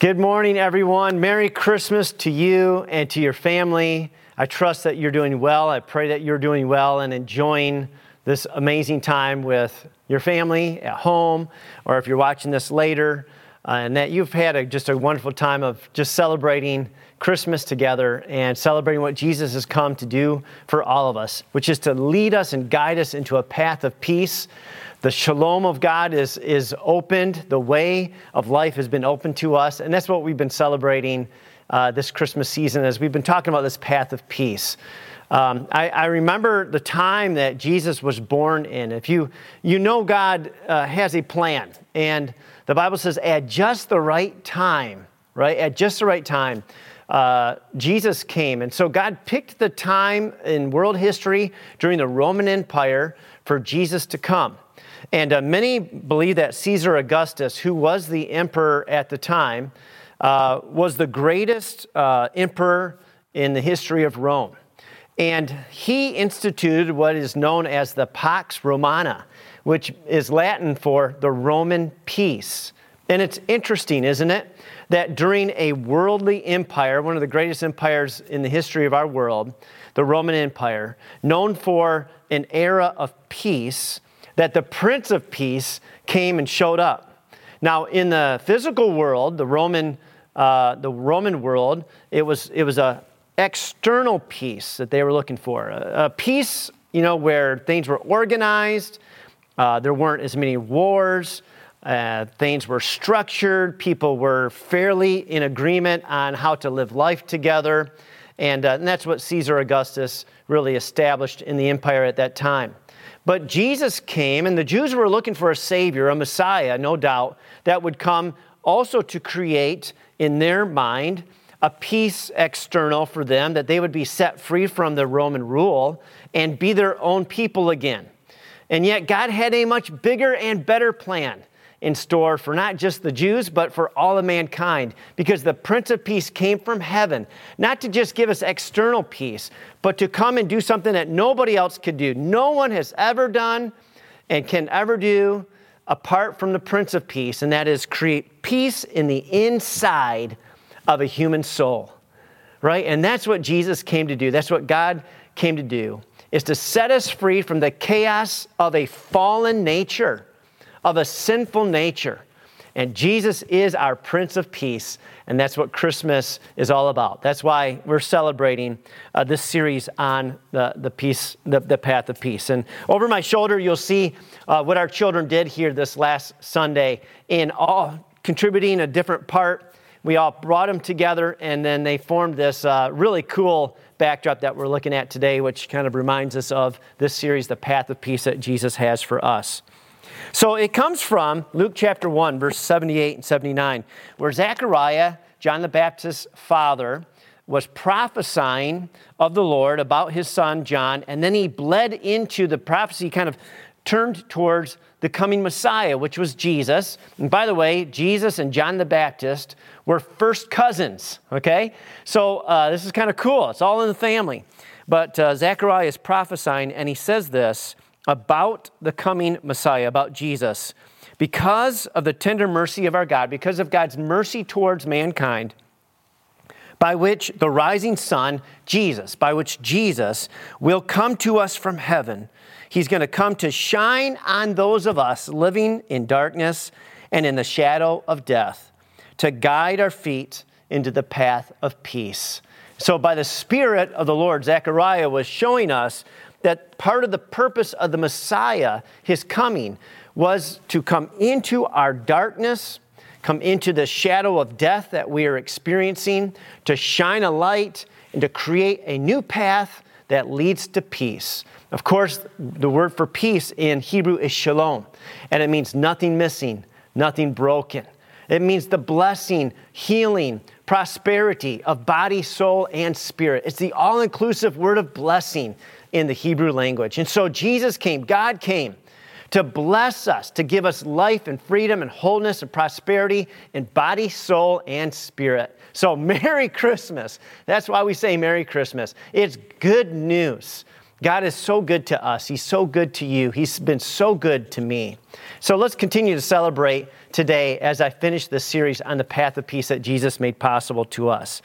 Good morning, everyone. Merry Christmas to you and to your family. I trust that you're doing well. I pray that you're doing well and enjoying this amazing time with your family at home, or if you're watching this later, uh, and that you've had a, just a wonderful time of just celebrating Christmas together and celebrating what Jesus has come to do for all of us, which is to lead us and guide us into a path of peace the shalom of God is, is opened. The way of life has been opened to us. And that's what we've been celebrating uh, this Christmas season as we've been talking about this path of peace. Um, I, I, remember the time that Jesus was born in. If you, you know God uh, has a plan, and the Bible says at just the right time, right? At just the right time, uh, Jesus came. And so God picked the time in world history during the Roman Empire for Jesus to come. And uh, many believe that Caesar Augustus, who was the emperor at the time, uh, was the greatest uh, emperor in the history of Rome. And he instituted what is known as the Pax Romana, which is Latin for the Roman peace. And it's interesting, isn't it? That during a worldly empire, one of the greatest empires in the history of our world, the Roman Empire, known for an era of peace, that the Prince of Peace came and showed up. Now, in the physical world, the Roman, uh, the Roman world, it was, it was a external peace that they were looking for. A, a peace, you know, where things were organized, uh, there weren't as many wars, uh, things were structured, people were fairly in agreement on how to live life together. And, uh, and that's what Caesar Augustus really established in the empire at that time. But Jesus came, and the Jews were looking for a Savior, a Messiah, no doubt, that would come also to create in their mind a peace external for them, that they would be set free from the Roman rule and be their own people again. And yet, God had a much bigger and better plan in store for not just the Jews, but for all of mankind, because the Prince of Peace came from heaven, not to just give us external peace, but to come and do something that nobody else could do. No one has ever done and can ever do apart from the Prince of Peace, and that is create peace in the inside of a human soul. Right? And that's what Jesus came to do. That's what God came to do, is to set us free from the chaos of a fallen nature of a sinful nature. And Jesus is our Prince of Peace, and that's what Christmas is all about. That's why we're celebrating uh, this series on the, the peace, the, the path of peace. And over my shoulder, you'll see uh, what our children did here this last Sunday in all contributing a different part. We all brought them together, and then they formed this uh, really cool backdrop that we're looking at today, which kind of reminds us of this series, The Path of Peace that Jesus has for us. So it comes from Luke chapter 1, verse 78 and 79, where Zechariah, John the Baptist's father, was prophesying of the Lord about his son John, and then he bled into the prophecy, kind of turned towards the coming Messiah, which was Jesus. And by the way, Jesus and John the Baptist were first cousins, okay? So uh, this is kind of cool. It's all in the family. But uh, Zechariah is prophesying, and he says this about the coming Messiah, about Jesus. Because of the tender mercy of our God, because of God's mercy towards mankind, by which the rising sun, Jesus, by which Jesus will come to us from heaven. He's going to come to shine on those of us living in darkness and in the shadow of death, to guide our feet into the path of peace. So, by the Spirit of the Lord, Zechariah was showing us that part of the purpose of the Messiah, his coming, was to come into our darkness, come into the shadow of death that we are experiencing, to shine a light, and to create a new path that leads to peace. Of course, the word for peace in Hebrew is shalom, and it means nothing missing, nothing broken. It means the blessing, healing, prosperity of body, soul, and spirit. It's the all inclusive word of blessing in the Hebrew language. And so Jesus came, God came to bless us, to give us life and freedom and wholeness and prosperity in body, soul, and spirit. So, Merry Christmas. That's why we say Merry Christmas. It's good news. God is so good to us. He's so good to you. He's been so good to me. So let's continue to celebrate today as I finish this series on the path of peace that Jesus made possible to us.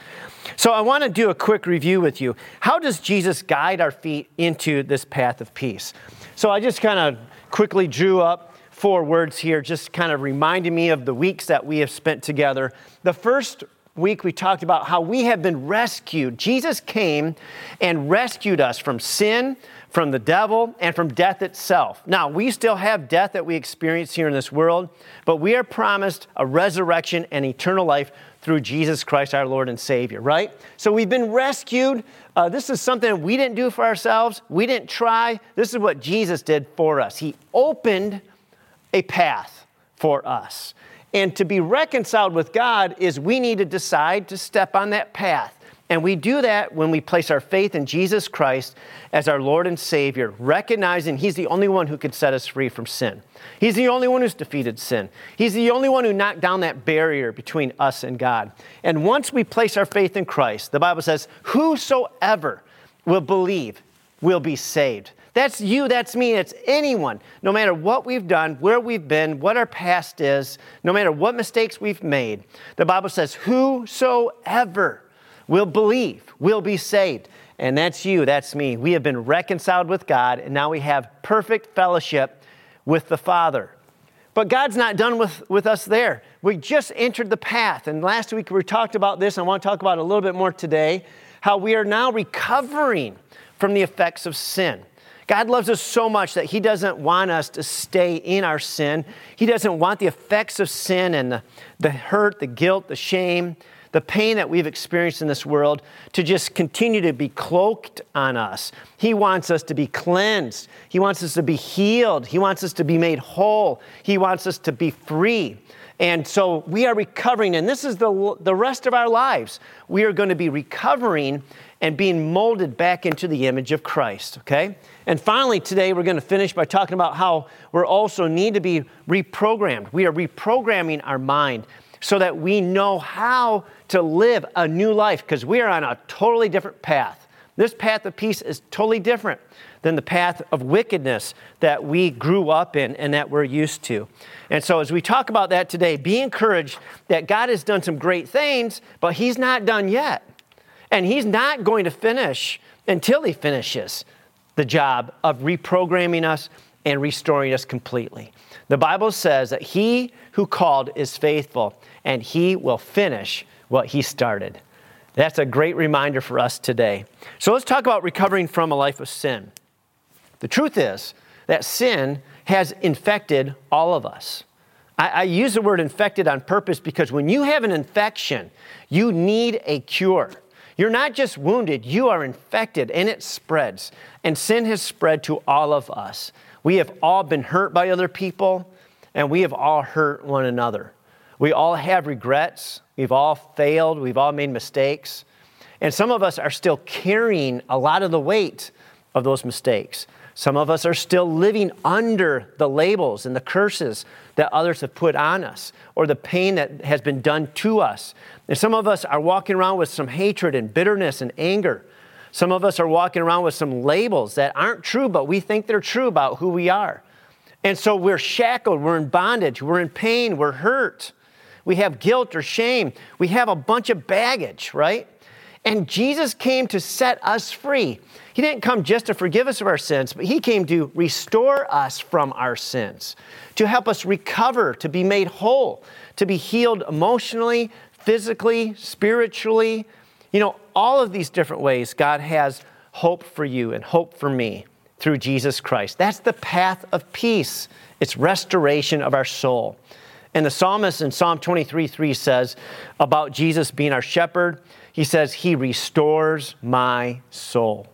So I want to do a quick review with you. How does Jesus guide our feet into this path of peace? So I just kind of quickly drew up four words here, just kind of reminding me of the weeks that we have spent together. The first week we talked about how we have been rescued. Jesus came and rescued us from sin, from the devil, and from death itself. Now, we still have death that we experience here in this world, but we are promised a resurrection and eternal life through Jesus Christ, our Lord and Savior, right? So we've been rescued. Uh, this is something we didn't do for ourselves, we didn't try. This is what Jesus did for us. He opened a path for us. And to be reconciled with God is we need to decide to step on that path. And we do that when we place our faith in Jesus Christ as our Lord and Savior, recognizing He's the only one who can set us free from sin. He's the only one who's defeated sin. He's the only one who knocked down that barrier between us and God. And once we place our faith in Christ, the Bible says, Whosoever will believe will be saved. That's you, that's me, it's anyone. No matter what we've done, where we've been, what our past is, no matter what mistakes we've made, the Bible says, Whosoever will believe will be saved. And that's you, that's me. We have been reconciled with God, and now we have perfect fellowship with the Father. But God's not done with, with us there. We just entered the path. And last week we talked about this. and I want to talk about it a little bit more today how we are now recovering from the effects of sin. God loves us so much that He doesn't want us to stay in our sin. He doesn't want the effects of sin and the, the hurt, the guilt, the shame, the pain that we've experienced in this world to just continue to be cloaked on us. He wants us to be cleansed. He wants us to be healed. He wants us to be made whole. He wants us to be free. And so we are recovering, and this is the, the rest of our lives. We are going to be recovering and being molded back into the image of Christ, okay? And finally, today we're going to finish by talking about how we also need to be reprogrammed. We are reprogramming our mind so that we know how to live a new life because we are on a totally different path. This path of peace is totally different than the path of wickedness that we grew up in and that we're used to. And so, as we talk about that today, be encouraged that God has done some great things, but He's not done yet. And He's not going to finish until He finishes the job of reprogramming us and restoring us completely. The Bible says that he who called is faithful and he will finish what he started. That's a great reminder for us today. So let's talk about recovering from a life of sin. The truth is that sin has infected all of us. I, I use the word infected on purpose because when you have an infection, you need a cure. You're not just wounded, you are infected and it spreads. And sin has spread to all of us. We have all been hurt by other people and we have all hurt one another. We all have regrets. We've all failed. We've all made mistakes. And some of us are still carrying a lot of the weight of those mistakes. Some of us are still living under the labels and the curses that others have put on us or the pain that has been done to us. And some of us are walking around with some hatred and bitterness and anger. Some of us are walking around with some labels that aren't true, but we think they're true about who we are. And so we're shackled, we're in bondage, we're in pain, we're hurt. We have guilt or shame. We have a bunch of baggage, right? And Jesus came to set us free. He didn't come just to forgive us of our sins, but He came to restore us from our sins, to help us recover, to be made whole, to be healed emotionally, physically, spiritually. You know, all of these different ways God has hope for you and hope for me through Jesus Christ. That's the path of peace. It's restoration of our soul. And the psalmist in Psalm 23 3 says about Jesus being our shepherd, he says, He restores my soul.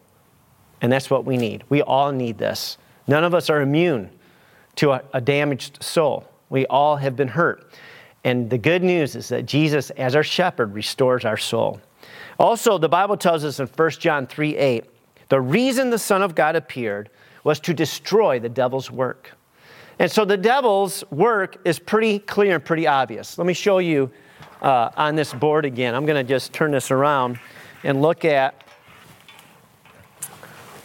And that's what we need. We all need this. None of us are immune to a, a, damaged soul. We all have been hurt. And the good news is that Jesus, as our shepherd, restores our soul. Also, the Bible tells us in 1 John 3 8, the reason the Son of God appeared was to destroy the devil's work. And so the devil's work is pretty clear and pretty obvious. Let me show you uh, on this board again. I'm going to just turn this around and look at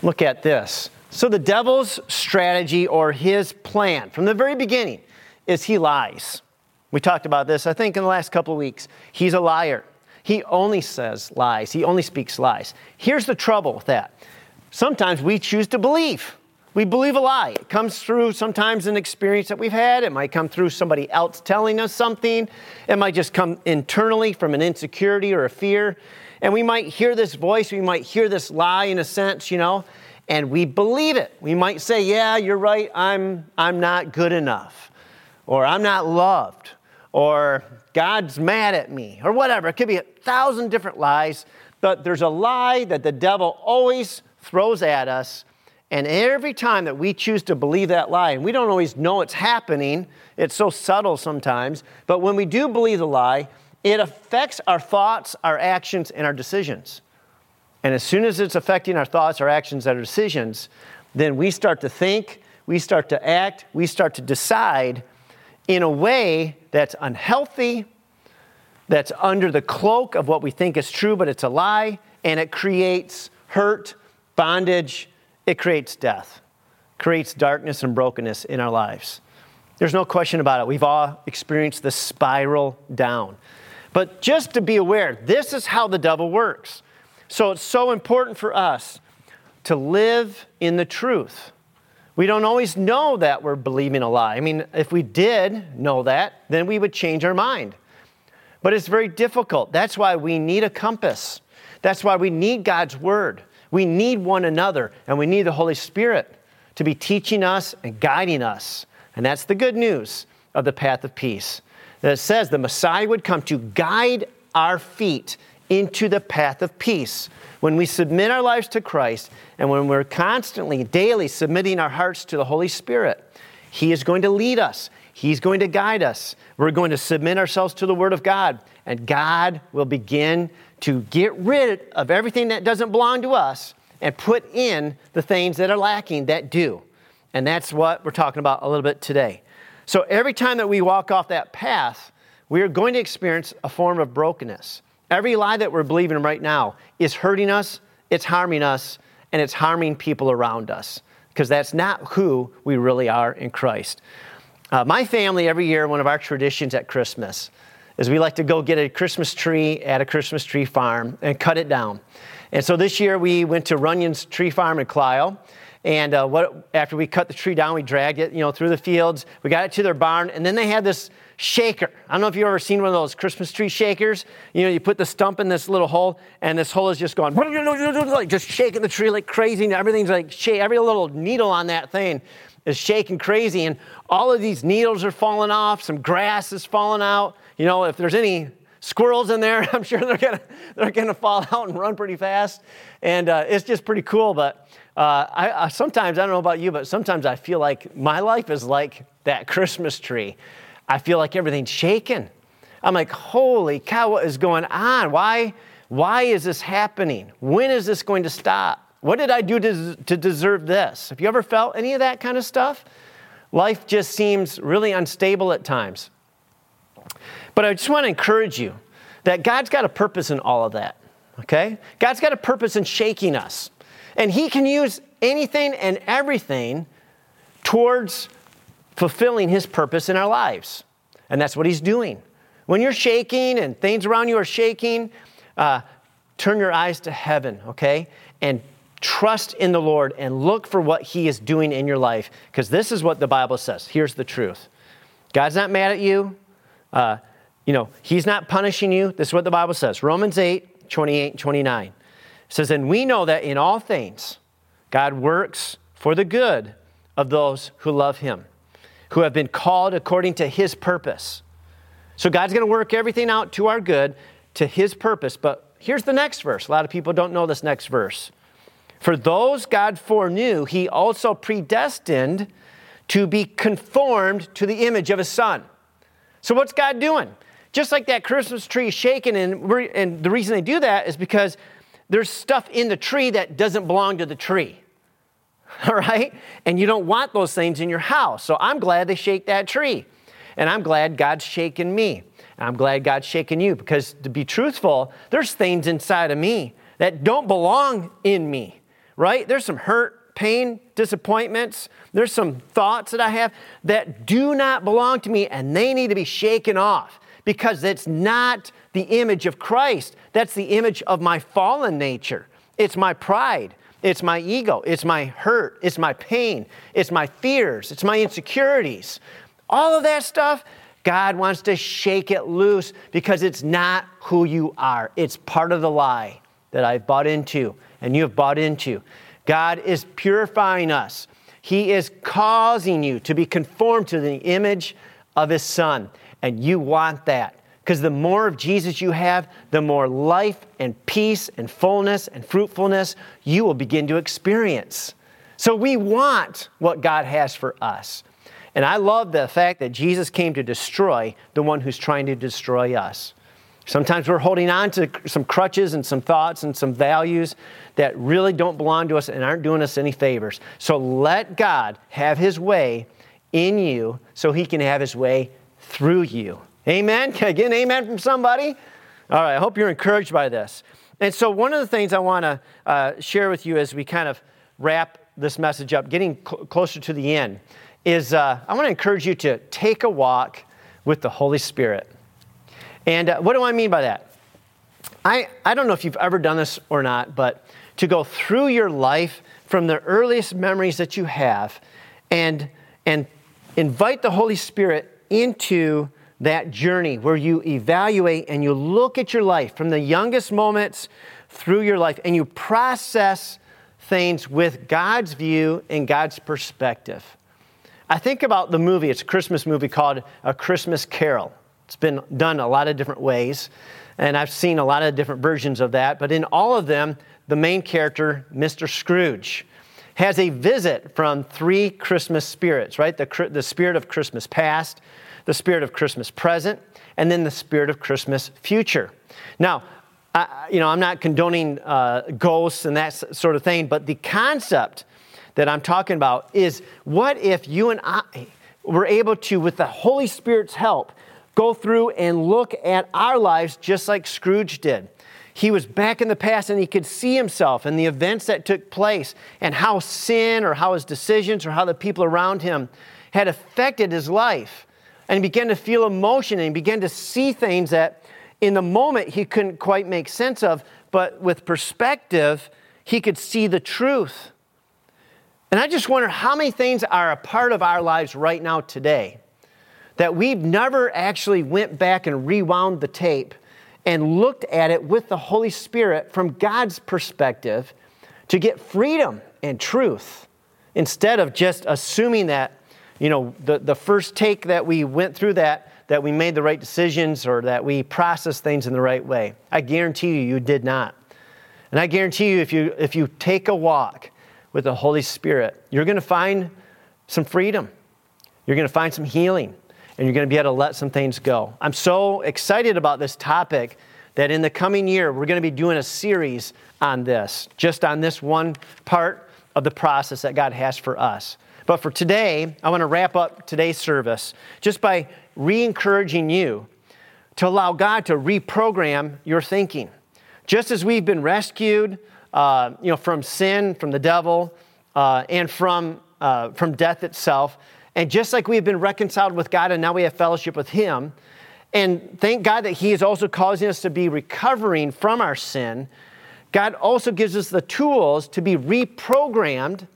Look at this. So, the devil's strategy or his plan from the very beginning is he lies. We talked about this, I think, in the last couple of weeks. He's a liar. He only says lies, he only speaks lies. Here's the trouble with that sometimes we choose to believe. We believe a lie. It comes through sometimes an experience that we've had. It might come through somebody else telling us something. It might just come internally from an insecurity or a fear. And we might hear this voice, we might hear this lie in a sense, you know, and we believe it. We might say, Yeah, you're right, I'm, I'm not good enough, or I'm not loved, or God's mad at me, or whatever. It could be a thousand different lies, but there's a lie that the devil always throws at us. And every time that we choose to believe that lie, and we don't always know it's happening, it's so subtle sometimes, but when we do believe the lie, it affects our thoughts, our actions, and our decisions. And as soon as it's affecting our thoughts, our actions, our decisions, then we start to think, we start to act, we start to decide in a way that's unhealthy, that's under the cloak of what we think is true, but it's a lie, and it creates hurt, bondage, it creates death, creates darkness and brokenness in our lives. There's no question about it. We've all experienced the spiral down. But just to be aware, this is how the devil works. So it's so important for us to live in the truth. We don't always know that we're believing a lie. I mean, if we did know that, then we would change our mind. But it's very difficult. That's why we need a compass. That's why we need God's word. We need one another, and we need the Holy Spirit to be teaching us and guiding us. And that's the good news of the path of peace. That it says the Messiah would come to guide our feet into the path of peace. When we submit our lives to Christ and when we're constantly, daily submitting our hearts to the Holy Spirit, He is going to lead us. He's going to guide us. We're going to submit ourselves to the Word of God, and God will begin to get rid of everything that doesn't belong to us and put in the things that are lacking that do. And that's what we're talking about a little bit today. So every time that we walk off that path, we are going to experience a form of brokenness. Every lie that we're believing right now is hurting us, it's harming us, and it's harming people around us because that's not who we really are in Christ. Uh, my family, every year, one of our traditions at Christmas is we like to go get a Christmas tree at a Christmas tree farm and cut it down. And so this year we went to Runyon's Tree Farm in Clio. And uh, what, after we cut the tree down, we dragged it, you know, through the fields. We got it to their barn, and then they had this shaker. I don't know if you've ever seen one of those Christmas tree shakers. You know, you put the stump in this little hole, and this hole is just going, like just shaking the tree like crazy. Everything's like shake. Every little needle on that thing is shaking crazy, and all of these needles are falling off. Some grass is falling out. You know, if there's any squirrels in there, I'm sure they're gonna they're gonna fall out and run pretty fast, and uh, it's just pretty cool. But uh, I, I, sometimes, I don't know about you, but sometimes I feel like my life is like that Christmas tree. I feel like everything's shaking. I'm like, holy cow, what is going on? Why, why is this happening? When is this going to stop? What did I do to, to deserve this? Have you ever felt any of that kind of stuff? Life just seems really unstable at times. But I just want to encourage you that God's got a purpose in all of that, okay? God's got a purpose in shaking us. And He can use anything and everything towards fulfilling His purpose in our lives. And that's what He's doing. When you're shaking and things around you are shaking, uh, turn your eyes to heaven, okay? And trust in the Lord and look for what He is doing in your life. Because this is what the Bible says. Here's the truth God's not mad at you. Uh, you know, He's not punishing you. This is what the Bible says Romans 8, 28, 29. It says, And we know that in all things, God works for the good of those who love him, who have been called according to his purpose. So God's going to work everything out to our good, to his purpose. But here's the next verse. A lot of people don't know this next verse. For those God foreknew, he also predestined to be conformed to the image of his son. So what's God doing? Just like that Christmas tree shaking, and, and the reason they do that is because there's stuff in the tree that doesn't belong to the tree. All right? And you don't want those things in your house. So I'm glad they shake that tree. And I'm glad God's shaking me. I'm glad God's shaking you because to be truthful, there's things inside of me that don't belong in me. right? There's some hurt, pain, disappointments. There's some thoughts that I have that do not belong to me and they need to be shaken off because it's not the image of Christ. That's the image of my fallen nature. It's my pride. It's my ego. It's my hurt. It's my pain. It's my fears. It's my insecurities. All of that stuff, God wants to shake it loose because it's not who you are. It's part of the lie that I've bought into and you have bought into. God is purifying us. He is causing you to be conformed to the image of His Son. And you want that. Because the more of Jesus you have, the more life and peace and fullness and fruitfulness you will begin to experience. So we want what God has for us. And I love the fact that Jesus came to destroy the one who's trying to destroy us. Sometimes we're holding on to some crutches and some thoughts and some values that really don't belong to us and aren't doing us any favors. So let God have His way in you so He can have His way through you. Amen? Can I get an amen from somebody? All right, I hope you're encouraged by this. And so, one of the things I want to uh, share with you as we kind of wrap this message up, getting cl- closer to the end, is uh, I want to encourage you to take a walk with the Holy Spirit. And uh, what do I mean by that? I, I don't know if you've ever done this or not, but to go through your life from the earliest memories that you have and, and invite the Holy Spirit into that journey where you evaluate and you look at your life from the youngest moments through your life and you process things with God's view and God's perspective. I think about the movie, it's a Christmas movie called A Christmas Carol. It's been done a lot of different ways, and I've seen a lot of different versions of that, but in all of them, the main character, Mr. Scrooge, has a visit from three Christmas spirits, right? The, the spirit of Christmas past, the spirit of Christmas present, and then the spirit of Christmas future. Now, I, you know, I'm not condoning uh, ghosts and that sort of thing, but the concept that I'm talking about is what if you and I were able to, with the Holy Spirit's help, go through and look at our lives just like Scrooge did? He was back in the past and he could see himself and the events that took place and how sin or how his decisions or how the people around him had affected his life and he began to feel emotion and he began to see things that in the moment he couldn't quite make sense of, but with perspective, he could see the truth. And I just wonder how many things are a part of our lives right now today that we've never actually went back and rewound the tape and looked at it with the Holy Spirit from God's perspective to get freedom and truth instead of just assuming that you know, the, the first take that we went through that, that we made the right decisions or that we processed things in the right way. I guarantee you, you did not. And I guarantee you, if you, if you take a walk with the Holy Spirit, you're going to find some freedom. You're going to find some healing. And you're going to be able to let some things go. I'm so excited about this topic that in the coming year, we're going to be doing a series on this, just on this one part of the process that God has for us. But for today, I want to wrap up today's service just by re encouraging you to allow God to reprogram your thinking. Just as we've been rescued uh, you know, from sin, from the devil, uh, and from, uh, from death itself, and just like we've been reconciled with God and now we have fellowship with Him, and thank God that He is also causing us to be recovering from our sin, God also gives us the tools to be reprogrammed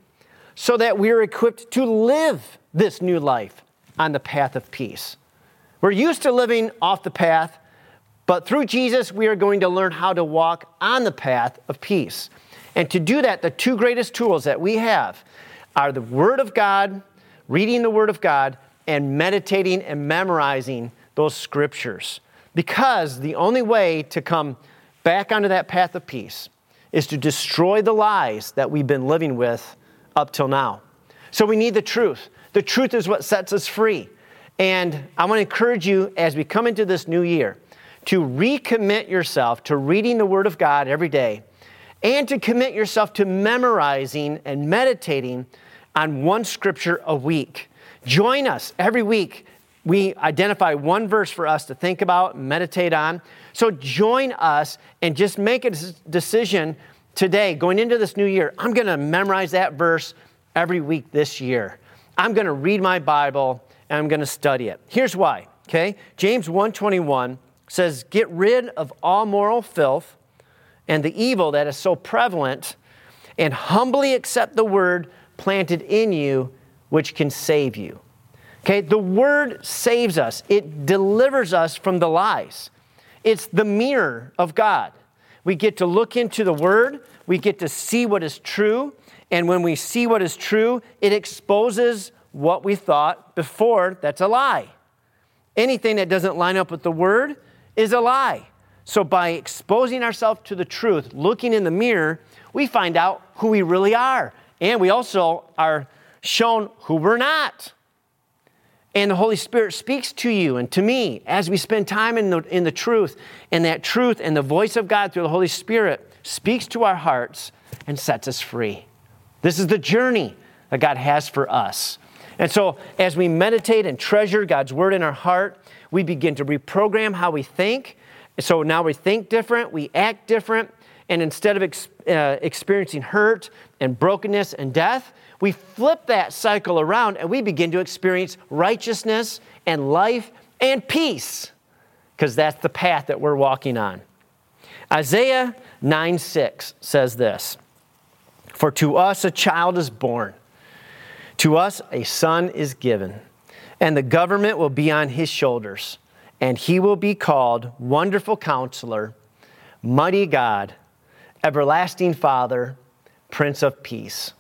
so that we're equipped to live this new life on the path of peace. We're used to living off the path, but through Jesus, we are going to learn how to walk on the path of peace. And to do that, the two greatest tools that we have are the Word of God, reading the Word of God, and meditating and memorizing those scriptures. Because the only way to come back onto that path of peace is to destroy the lies that we've been living with up till now. So we need the truth. The truth is what sets us free. And I want to encourage you as we come into this new year to recommit yourself to reading the Word of God every day and to commit yourself to memorizing and meditating on one scripture a week. Join us every week. We identify one verse for us to think about, meditate on. So join us and just make a decision today, going into this new year, I'm going to memorize that verse every week this year. I'm going to read my Bible and I'm going to study it. Here's why, okay? James 1:21 says, "Get rid of all moral filth and the evil that is so prevalent, and humbly accept the word planted in you which can save you." Okay? The word saves us. It delivers us from the lies. It's the mirror of God. We get to look into the word, we get to see what is true, and when we see what is true, it exposes what we thought before that's a lie. Anything that doesn't line up with the word is a lie. So, by exposing ourselves to the truth, looking in the mirror, we find out who we really are. And we also are shown who we're not. And the Holy Spirit speaks to you and to me as we spend time in the, in the truth. And that truth and the voice of God through the Holy Spirit speaks to our hearts and sets us free. This is the journey that God has for us. And so, as we meditate and treasure God's word in our heart, we begin to reprogram how we think. So now we think different, we act different, and instead of ex- uh, experiencing hurt and brokenness and death, we flip that cycle around and we begin to experience righteousness and life and peace because that's the path that we're walking on. Isaiah 9 6 says this For to us a child is born, to us a son is given, and the government will be on his shoulders, and he will be called Wonderful Counselor, Mighty God, Everlasting Father, Prince of Peace.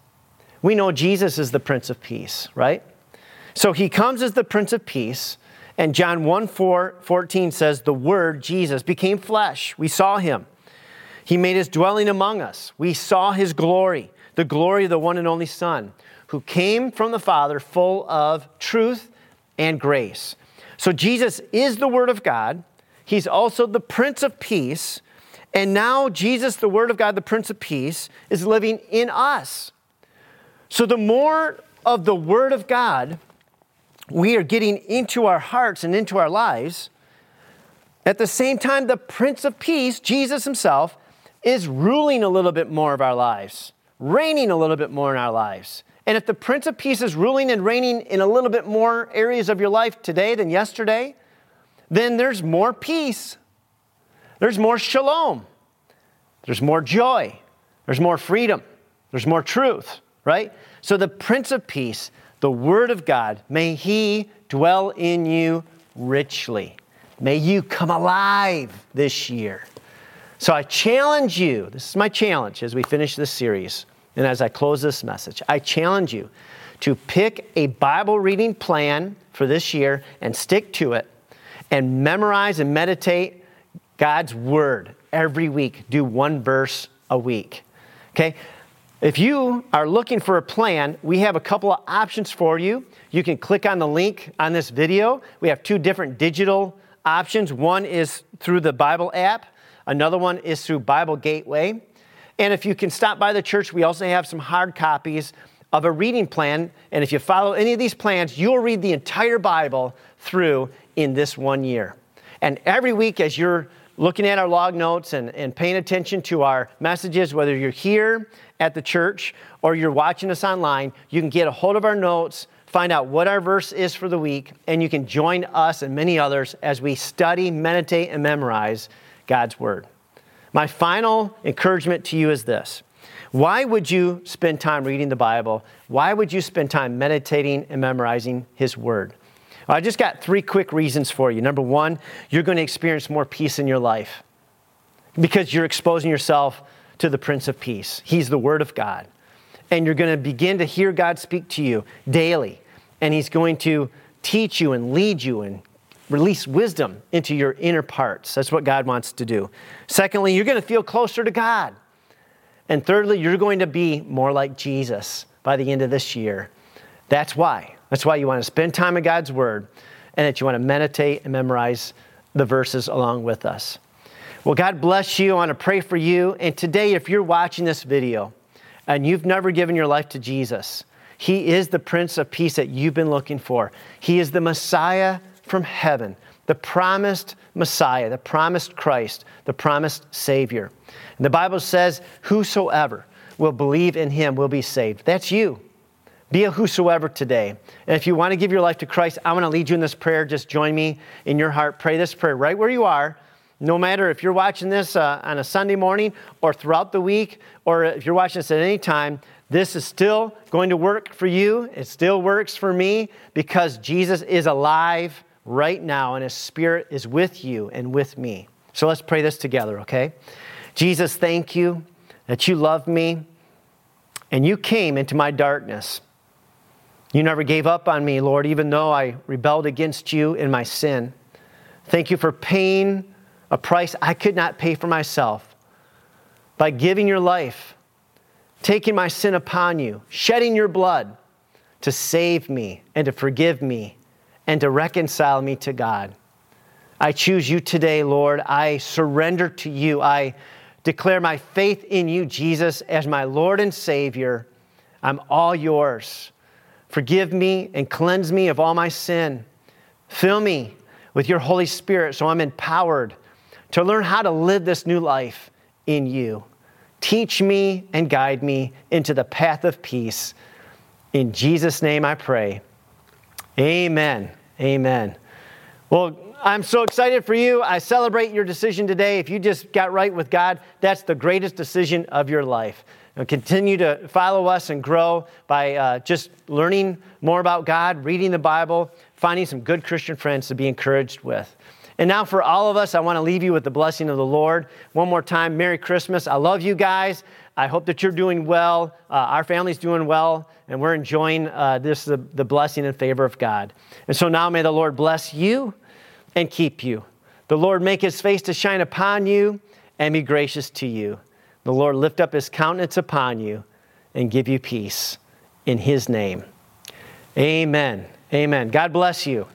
We know Jesus is the Prince of Peace, right? So he comes as the Prince of Peace. And John 1 4, 14 says, The Word, Jesus, became flesh. We saw him. He made his dwelling among us. We saw his glory, the glory of the one and only Son, who came from the Father full of truth and grace. So Jesus is the Word of God. He's also the Prince of Peace. And now Jesus, the Word of God, the Prince of Peace, is living in us. So the more of the Word of God we are getting into our hearts and into our lives, at the same time, the Prince of Peace, Jesus Himself, is ruling a little bit more of our lives, reigning a little bit more in our lives. And if the Prince of Peace is ruling and reigning in a little bit more areas of your life today than yesterday, then there's more peace. There's more shalom. There's more joy. There's more freedom. There's more truth right? So the Prince of Peace, the Word of God, may He dwell in you richly. May you come alive this year. So I challenge you, this is my challenge as we finish this series and as I close this message. I challenge you to pick a Bible reading plan for this year and stick to it and memorize and meditate God's Word every week. Do one verse a week. Okay? If you are looking for a plan, we have a couple of options for you. You can click on the link on this video. We have two different digital options. One is through the Bible app, another one is through Bible Gateway. And if you can stop by the church, we also have some hard copies of a reading plan. And if you follow any of these plans, you'll read the entire Bible through in this one year. And every week, as you're looking at our log notes and, and paying attention to our messages, whether you're here at the church or you're watching us online, you can get a hold of our notes, find out what our verse is for the week, and you can join us and many others as we study, meditate, and memorize God's Word. My final encouragement to you is this Why would you spend time reading the Bible? Why would you spend time meditating and memorizing His Word? I just got three quick reasons for you. Number one, you're going to experience more peace in your life because you're exposing yourself to the Prince of Peace. He's the Word of God. And you're going to begin to hear God speak to you daily. And He's going to teach you and lead you and release wisdom into your inner parts. That's what God wants to do. Secondly, you're going to feel closer to God. And thirdly, you're going to be more like Jesus by the end of this year. That's why. That's why you want to spend time in God's Word and that you want to meditate and memorize the verses along with us. Well, God bless you. I want to pray for you. And today, if you're watching this video and you've never given your life to Jesus, He is the Prince of Peace that you've been looking for. He is the Messiah from heaven, the promised Messiah, the promised Christ, the promised Savior. And the Bible says, Whosoever will believe in him will be saved. That's you. Be a whosoever today. And if you want to give your life to Christ, I want to lead you in this prayer. Just join me in your heart. Pray this prayer right where you are. No matter if you're watching this uh, on a Sunday morning or throughout the week, or if you're watching this at any time, this is still going to work for you. It still works for me because Jesus is alive right now and his spirit is with you and with me. So let's pray this together, okay? Jesus, thank you that you love me and you came into my darkness. You never gave up on me, Lord, even though I rebelled against you in my sin. Thank you for paying a price I could not pay for myself by giving your life, taking my sin upon you, shedding your blood to save me and to forgive me and to reconcile me to God. I choose you today, Lord. I surrender to you. I declare my faith in you, Jesus, as my Lord and Savior. I'm all yours. Forgive me and cleanse me of all my sin. Fill me with your Holy Spirit so I'm empowered to learn how to live this new life in you. Teach me and guide me into the path of peace. In Jesus' name I pray. Amen. Amen. Well, I'm so excited for you. I celebrate your decision today. If you just got right with God, that's the greatest decision of your life. And continue to follow us and grow by uh, just learning more about God, reading the Bible, finding some good Christian friends to be encouraged with. And now, for all of us, I want to leave you with the blessing of the Lord. One more time, Merry Christmas. I love you guys. I hope that you're doing well. Uh, our family's doing well, and we're enjoying uh, this the, the blessing and favor of God. And so now, may the Lord bless you and keep you. The Lord make his face to shine upon you and be gracious to you. The Lord lift up his countenance upon you and give you peace in his name. Amen. Amen. God bless you.